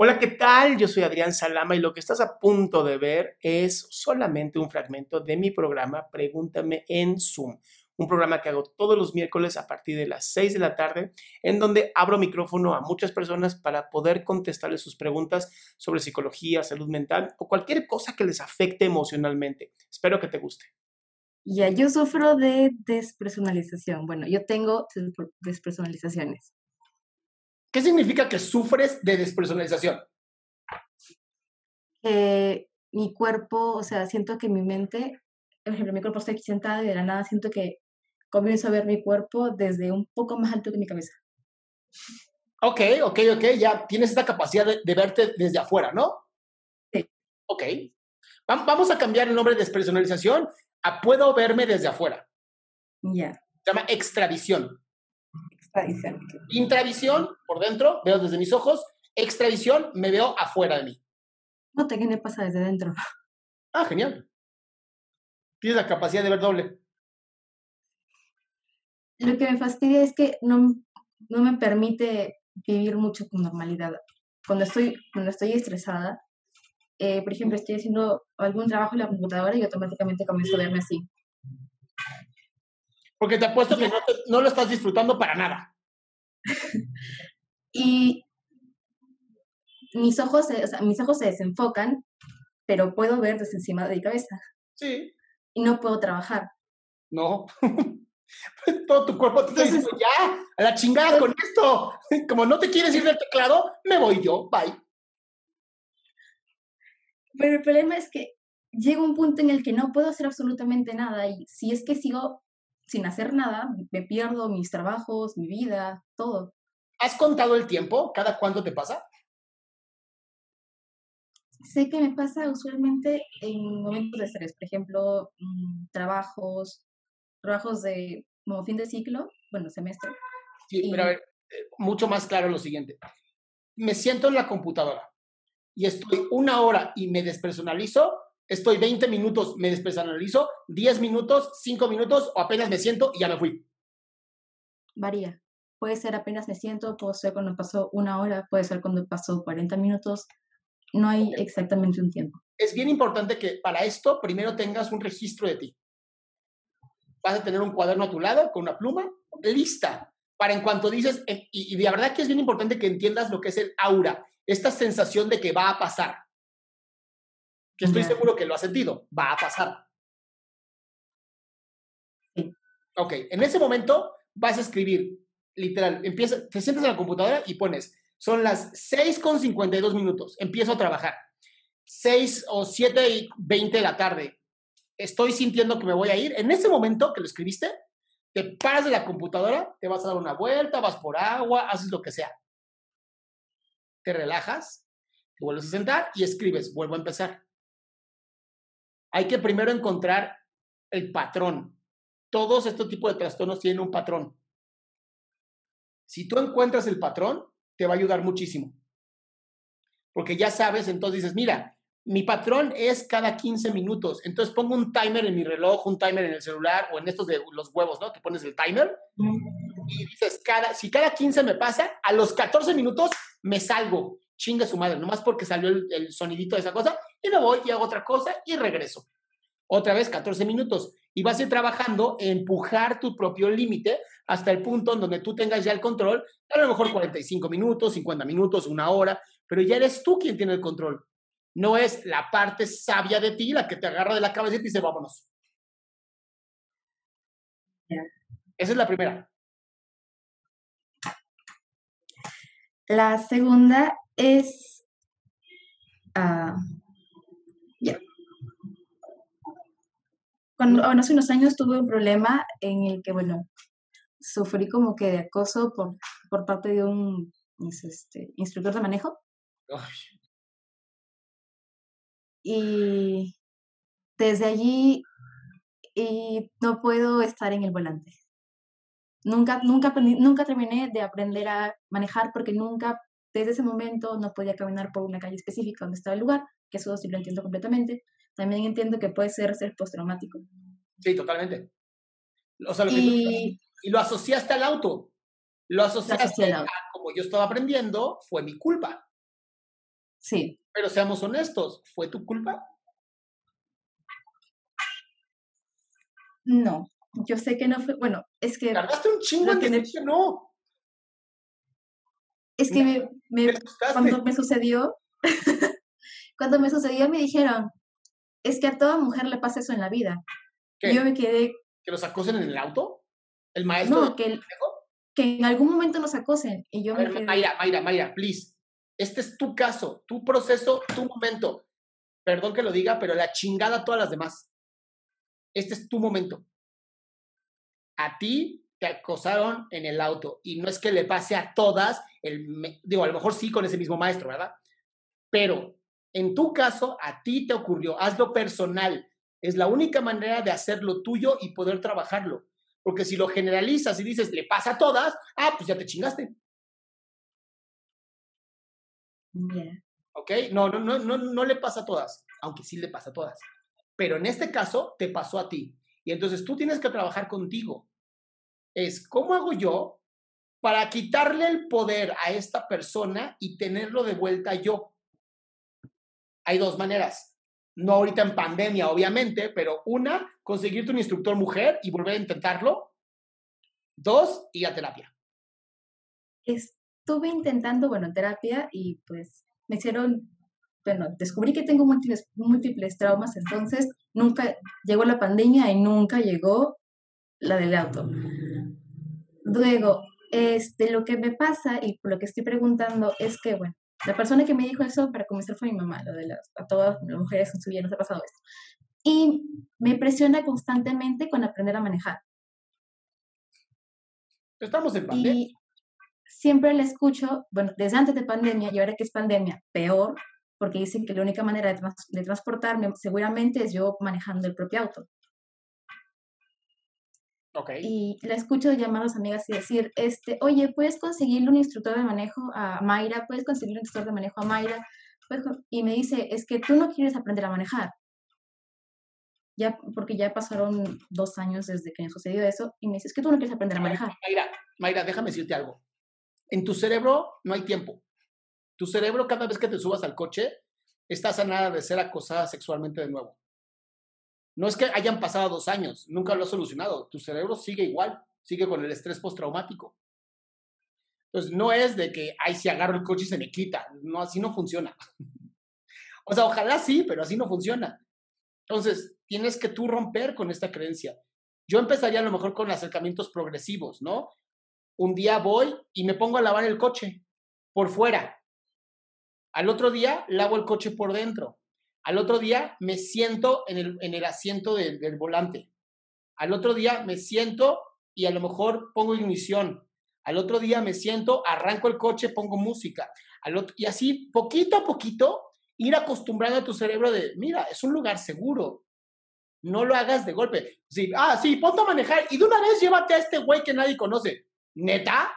Hola, ¿qué tal? Yo soy Adrián Salama y lo que estás a punto de ver es solamente un fragmento de mi programa Pregúntame en Zoom, un programa que hago todos los miércoles a partir de las 6 de la tarde, en donde abro micrófono a muchas personas para poder contestarles sus preguntas sobre psicología, salud mental o cualquier cosa que les afecte emocionalmente. Espero que te guste. Ya, yo sufro de despersonalización. Bueno, yo tengo despersonalizaciones. ¿Qué significa que sufres de despersonalización? Eh, mi cuerpo, o sea, siento que mi mente, por ejemplo, mi cuerpo está aquí sentada y de la nada siento que comienzo a ver mi cuerpo desde un poco más alto que mi cabeza. Ok, ok, ok, ya tienes esta capacidad de, verte desde afuera, ¿no? Sí. Ok. Vamos a cambiar el nombre de despersonalización a puedo verme desde afuera. Ya. Se llama extravisión. Extravisión. Intravisión, por dentro, veo desde mis ojos. Extravisión, me veo afuera de mí. No te me pasa desde dentro. Ah, genial. Tienes la capacidad de ver doble. Lo que me fastidia es que no, no me permite vivir mucho con normalidad. Cuando estoy, cuando estoy estresada, eh, por ejemplo, estoy haciendo algún trabajo en la computadora y automáticamente comienzo a verme así. Porque te apuesto que no, lo estás disfrutando para nada. y mis ojos, se, o sea, mis ojos se desenfocan, pero puedo ver desde encima de mi cabeza. Sí. Y no puedo trabajar. No. Todo tu cuerpo te está diciendo, ya, a la chingada con esto. Como no te quieres ir del teclado, me voy yo, bye. Pero el problema es que llega un punto en el que no puedo hacer absolutamente nada y si es que sigo sin hacer nada, me pierdo mis trabajos, mi vida, todo. ¿Has contado el tiempo? ¿Cada cuánto te pasa? Sé que me pasa usualmente en momentos de estrés, por ejemplo, mm, trabajos, trabajos de como fin de ciclo, bueno, semestre. Sí, pero a ver, eh, mucho más claro lo siguiente. Me siento en la computadora y estoy una hora y me despersonalizo estoy 20 minutos, me despersonalizo, 10 minutos, 5 minutos o apenas me siento y ya me fui. Varía. Puede ser apenas me siento, puede ser cuando pasó una hora, puede ser cuando pasó 40 minutos. No hay exactamente un tiempo. Es bien importante que para esto primero tengas un registro de ti. Vas a tener un cuaderno a tu lado con una pluma lista para en cuanto dices, y, y de verdad que es bien importante que entiendas lo que es el aura, esta sensación de que va a pasar que estoy seguro que lo has sentido, va a pasar. Ok, en ese momento vas a escribir, literal, empieza, te sientas en la computadora y pones, son las 6 con 52 minutos, empiezo a trabajar. 6 o 7 y 20 de la tarde, estoy sintiendo que me voy a ir. En ese momento que lo escribiste, te paras de la computadora, te vas a dar una vuelta, vas por agua, haces lo que sea. Te relajas, te vuelves a sentar y escribes, vuelvo a empezar hay que primero encontrar el patrón. Todos estos tipos de trastornos tienen un patrón. Si tú encuentras el patrón, te va a ayudar muchísimo. Porque ya sabes, entonces dices, mira, mi patrón es cada 15 minutos. Entonces pongo un timer en mi reloj, un timer en el celular o en estos de los huevos, ¿no? Que pones el timer. y dices, cada, si cada 15 me pasa, a los 14 minutos me salgo. Chinga su madre, nomás porque salió el, el sonidito de esa cosa, y me voy y hago otra cosa y regreso. Otra vez 14 minutos. Y vas a ir trabajando, empujar tu propio límite hasta el punto en donde tú tengas ya el control, a lo mejor 45 minutos, 50 minutos, una hora, pero ya eres tú quien tiene el control. No es la parte sabia de ti la que te agarra de la cabeza y te dice, vámonos. Esa es la primera. La segunda es, ah, Cuando, bueno, hace unos años tuve un problema en el que, bueno, sufrí como que de acoso por, por parte de un este, instructor de manejo. Ay, Y desde allí y no puedo estar en el volante. Nunca, nunca, nunca terminé de aprender a manejar porque nunca, desde ese momento, no podía caminar por una calle específica donde estaba el lugar, que eso sí lo entiendo completamente. También entiendo que puede ser ser postraumático. sí, totalmente. O sea, lo que tú Y y lo asociaste al auto. Lo asociaste al auto. a como yo estaba aprendiendo, fue mi culpa. sí, Pero seamos honestos, ¿fue tu culpa? no, yo sé que no fue, bueno, es que, Tardaste un chingo en decir que no. es que me, me- cuando me sucedió, cuando me sucedió me dijeron, es que a toda mujer le pasa eso en la vida. ¿Qué? Yo me quedé, ¿Que los acosen en el auto? ¿El maestro? no, que, el- que en algún momento nos acosen. Y yo A me ver, quedé, Mayra, Mayra, Mayra, please. Este es tu caso, tu proceso, tu momento. Perdón que lo diga, pero la chingada a todas las demás. Este es tu momento. A ti te acosaron en el auto y no es que le pase a todas, el, digo, a lo mejor sí con ese mismo maestro, ¿verdad? Pero en tu caso, a ti te ocurrió, hazlo personal. Es la única manera de hacerlo tuyo y poder trabajarlo. Porque si lo generalizas y dices, le pasa a todas, ah, pues ya te chingaste. "Ya". ¿ok? No, no, no, no, no le pasa a todas, aunque sí le pasa a todas. Pero en este caso te pasó a ti. Y entonces tú tienes que trabajar contigo. Es, ¿cómo hago yo para quitarle el poder a esta persona y tenerlo de vuelta yo? Hay dos maneras. No ahorita en pandemia, obviamente, pero una, conseguirte un instructor mujer y volver a intentarlo. Dos, ir a terapia. Estuve intentando, bueno, terapia y pues me hicieron, bueno, descubrí que tengo múltiples, múltiples traumas, entonces nunca llegó la pandemia y nunca llegó la del auto. Luego, este, lo que me pasa y lo que estoy preguntando es que, bueno, la persona que me dijo eso para comenzar fue mi mamá, lo de las, a todas las mujeres en su vida nos ha pasado esto. Y me presiona constantemente con aprender a manejar. Estamos en pandemia. Y siempre le escucho, bueno, desde antes de pandemia y ahora que es pandemia, peor, porque dicen que la única manera de, trans- de transportarme seguramente es yo manejando el propio auto. Y la escucho llamar a las amigas y decir, este, oye, ¿puedes conseguirle un instructor de manejo a Mayra? ¿Puedes conseguirle un instructor de manejo a Mayra? ¿Puedes con-?" Y me dice, es que tú no quieres aprender a manejar. Ya, porque ya pasaron dos años desde que me sucedió eso, y me dice, es que tú no quieres aprender a manejar. Mayra, Mayra, déjame decirte algo. En tu cerebro no hay tiempo. Tu cerebro, cada vez que te subas al coche, estás a nada de ser acosada sexualmente de nuevo. No es que hayan pasado dos años, nunca lo has solucionado. Tu cerebro sigue igual, sigue con el estrés postraumático. Entonces, no es de que, ay, si agarro el coche y se me quita. No, así no funciona. o sea, ojalá sí, pero así no funciona. Entonces, tienes que tú romper con esta creencia. Yo empezaría a lo mejor con acercamientos progresivos, ¿no? Un día voy y me pongo a lavar el coche por fuera. Al otro día lavo el coche por dentro. Al otro día me siento en el, en el asiento del, del volante. Al otro día me siento y a lo mejor pongo ignición. Al otro día me siento, arranco el coche, pongo música. Al otro, y así, poquito a poquito, ir acostumbrando a tu cerebro de, mira, es un lugar seguro. No lo hagas de golpe. Ah, sí, ponte a manejar y de una vez llévate a este güey que nadie conoce. ¿Neta?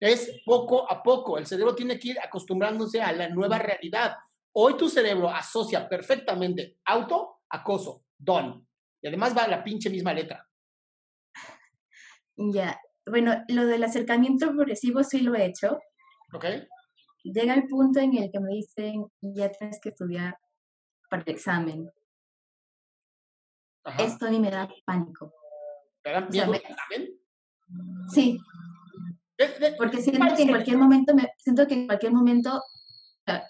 Es poco a poco. El cerebro tiene que ir acostumbrándose a la nueva realidad. Hoy tu cerebro asocia perfectamente auto, acoso, don. Y además va la pinche misma letra. Ya, bueno, lo del acercamiento progresivo sí lo he hecho. ¿Ok? Llega el punto en el que me dicen, ya tienes que estudiar para el examen. Ajá. Esto a mí me da pánico. ¿Te da o sea, miedo me- el examen? Sí, porque siento que en cualquier momento, me, siento que en cualquier momento,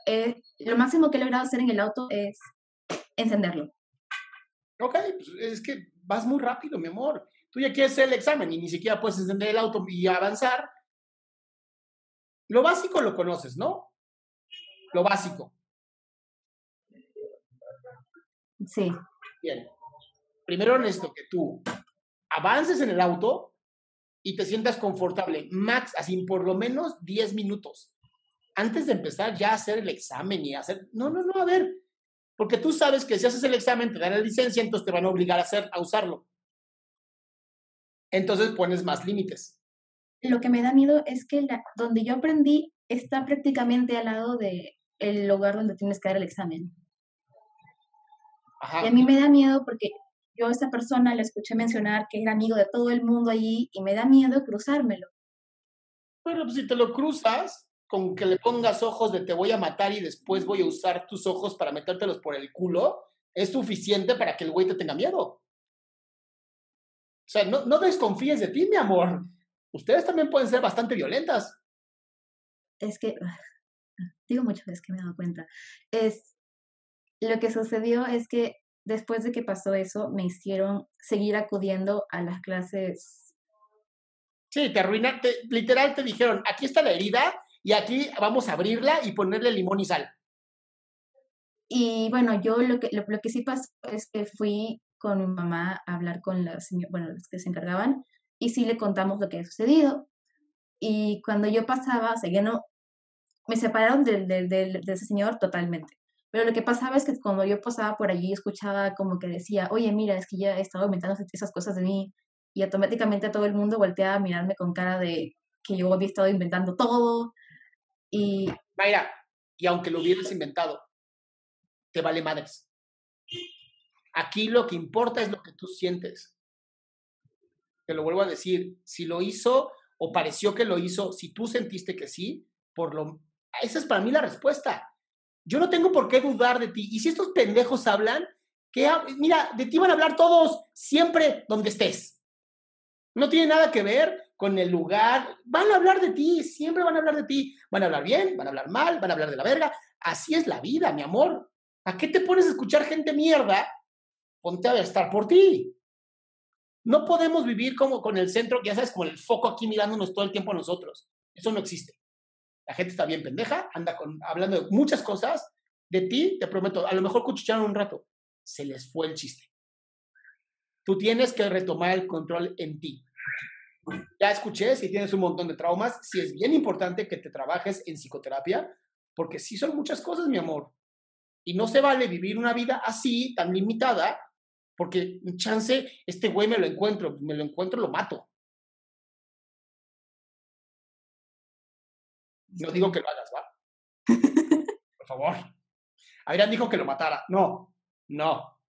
eh, lo máximo que he logrado hacer en el auto es encenderlo. Ok, pues es que vas muy rápido, mi amor. Tú ya quieres hacer el examen y ni siquiera puedes encender el auto y avanzar. Lo básico lo conoces, ¿no? Lo básico. Sí, Bien. Primero necesito que tú avances en el auto y te sientas confortable. Max, así por lo menos 10 minutos. Antes de empezar ya a hacer el examen y hacer... No, no, no, a ver. Porque tú sabes que si haces el examen te dan la licencia, entonces te van a obligar a, hacer, a usarlo. Entonces pones más límites. lo que me da miedo es que la, donde yo aprendí está prácticamente al lado de el lugar donde tienes que dar el examen. Ajá. Y a mí me da miedo porque yo a esa persona le escuché mencionar que era amigo de todo el mundo allí y me da miedo cruzármelo. Pero pues, si te lo cruzas, con que le pongas ojos de te voy a matar y después voy a usar tus ojos para metértelos por el culo, es suficiente para que el güey te tenga miedo. O sea, no, no desconfíes de ti, mi amor. Ustedes también pueden ser bastante violentas. Es que, digo muchas veces que me he dado cuenta, es, lo que sucedió es que después de que pasó eso, me hicieron seguir acudiendo a las clases. Sí, te arruinaste. Literal te dijeron, aquí está la herida y aquí vamos a abrirla y ponerle limón y sal. Y bueno, yo lo que, lo, lo que sí pasó es que fui con mi mamá a hablar con la señora, bueno, los que se encargaban, y sí le contamos lo que había sucedido. Y cuando yo pasaba, o sea, ya no, me separaron del, del, del- de ese señor totalmente. Pero lo que pasaba es que cuando yo pasaba por allí, escuchaba como que decía, oye, mira, es que ya he estado inventando esas cosas de mí, y automáticamente todo el mundo volteaba a mirarme con cara de que yo había estado inventando todo. Y Mayra, y aunque lo hubieras inventado, te vale madres. Aquí lo que importa es lo que tú sientes. Te lo vuelvo a decir, si lo hizo o pareció que lo hizo, si tú sentiste que sí, por lo esa es para mí la respuesta. Yo no tengo por qué dudar de ti. Y si estos pendejos hablan, que mira, de ti van a hablar todos siempre donde estés. No tiene nada que ver con el lugar. Van a hablar de ti, siempre van a hablar de ti. Van a hablar bien, van a hablar mal, van a hablar de la verga. Así es la vida, mi amor. ¿A qué te pones a escuchar gente mierda? Ponte a estar por ti. No podemos vivir como con el centro, ya sabes, como el foco aquí mirándonos todo el tiempo a nosotros. Eso no existe. La gente está bien pendeja, anda con, hablando de muchas cosas. De ti, te prometo, a lo mejor cuchichearon un rato. Se les fue el chiste. Tú tienes que retomar el control en ti. Ya escuché, si tienes un montón de traumas, si es bien importante que te trabajes en psicoterapia, porque sí son muchas cosas, mi amor. Y no se vale vivir una vida así, tan limitada, porque chance, este güey me lo encuentro, me lo encuentro, lo mato. No digo que lo hagas, ¿va? Por favor. Adrián dijo que lo matara. No, no.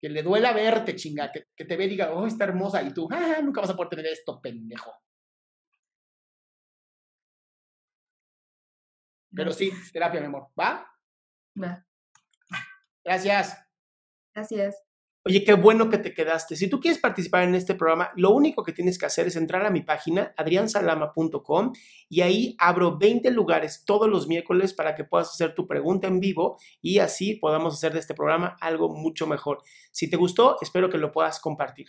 Que le duela verte, chinga. Que, que te ve y diga, oh, está hermosa. Y tú, ah, nunca vas a poder tener esto, pendejo. Pero sí, terapia, mi amor. ¿Va? va, Gracias. gracias. Oye, qué bueno que te quedaste. Si tú quieres participar en este programa, lo único que tienes que hacer es entrar a mi página, adriansalama.com, y ahí abro 20 lugares todos los miércoles para que puedas hacer tu pregunta en vivo y así podamos hacer de este programa algo mucho mejor. Si te gustó, espero que lo puedas compartir.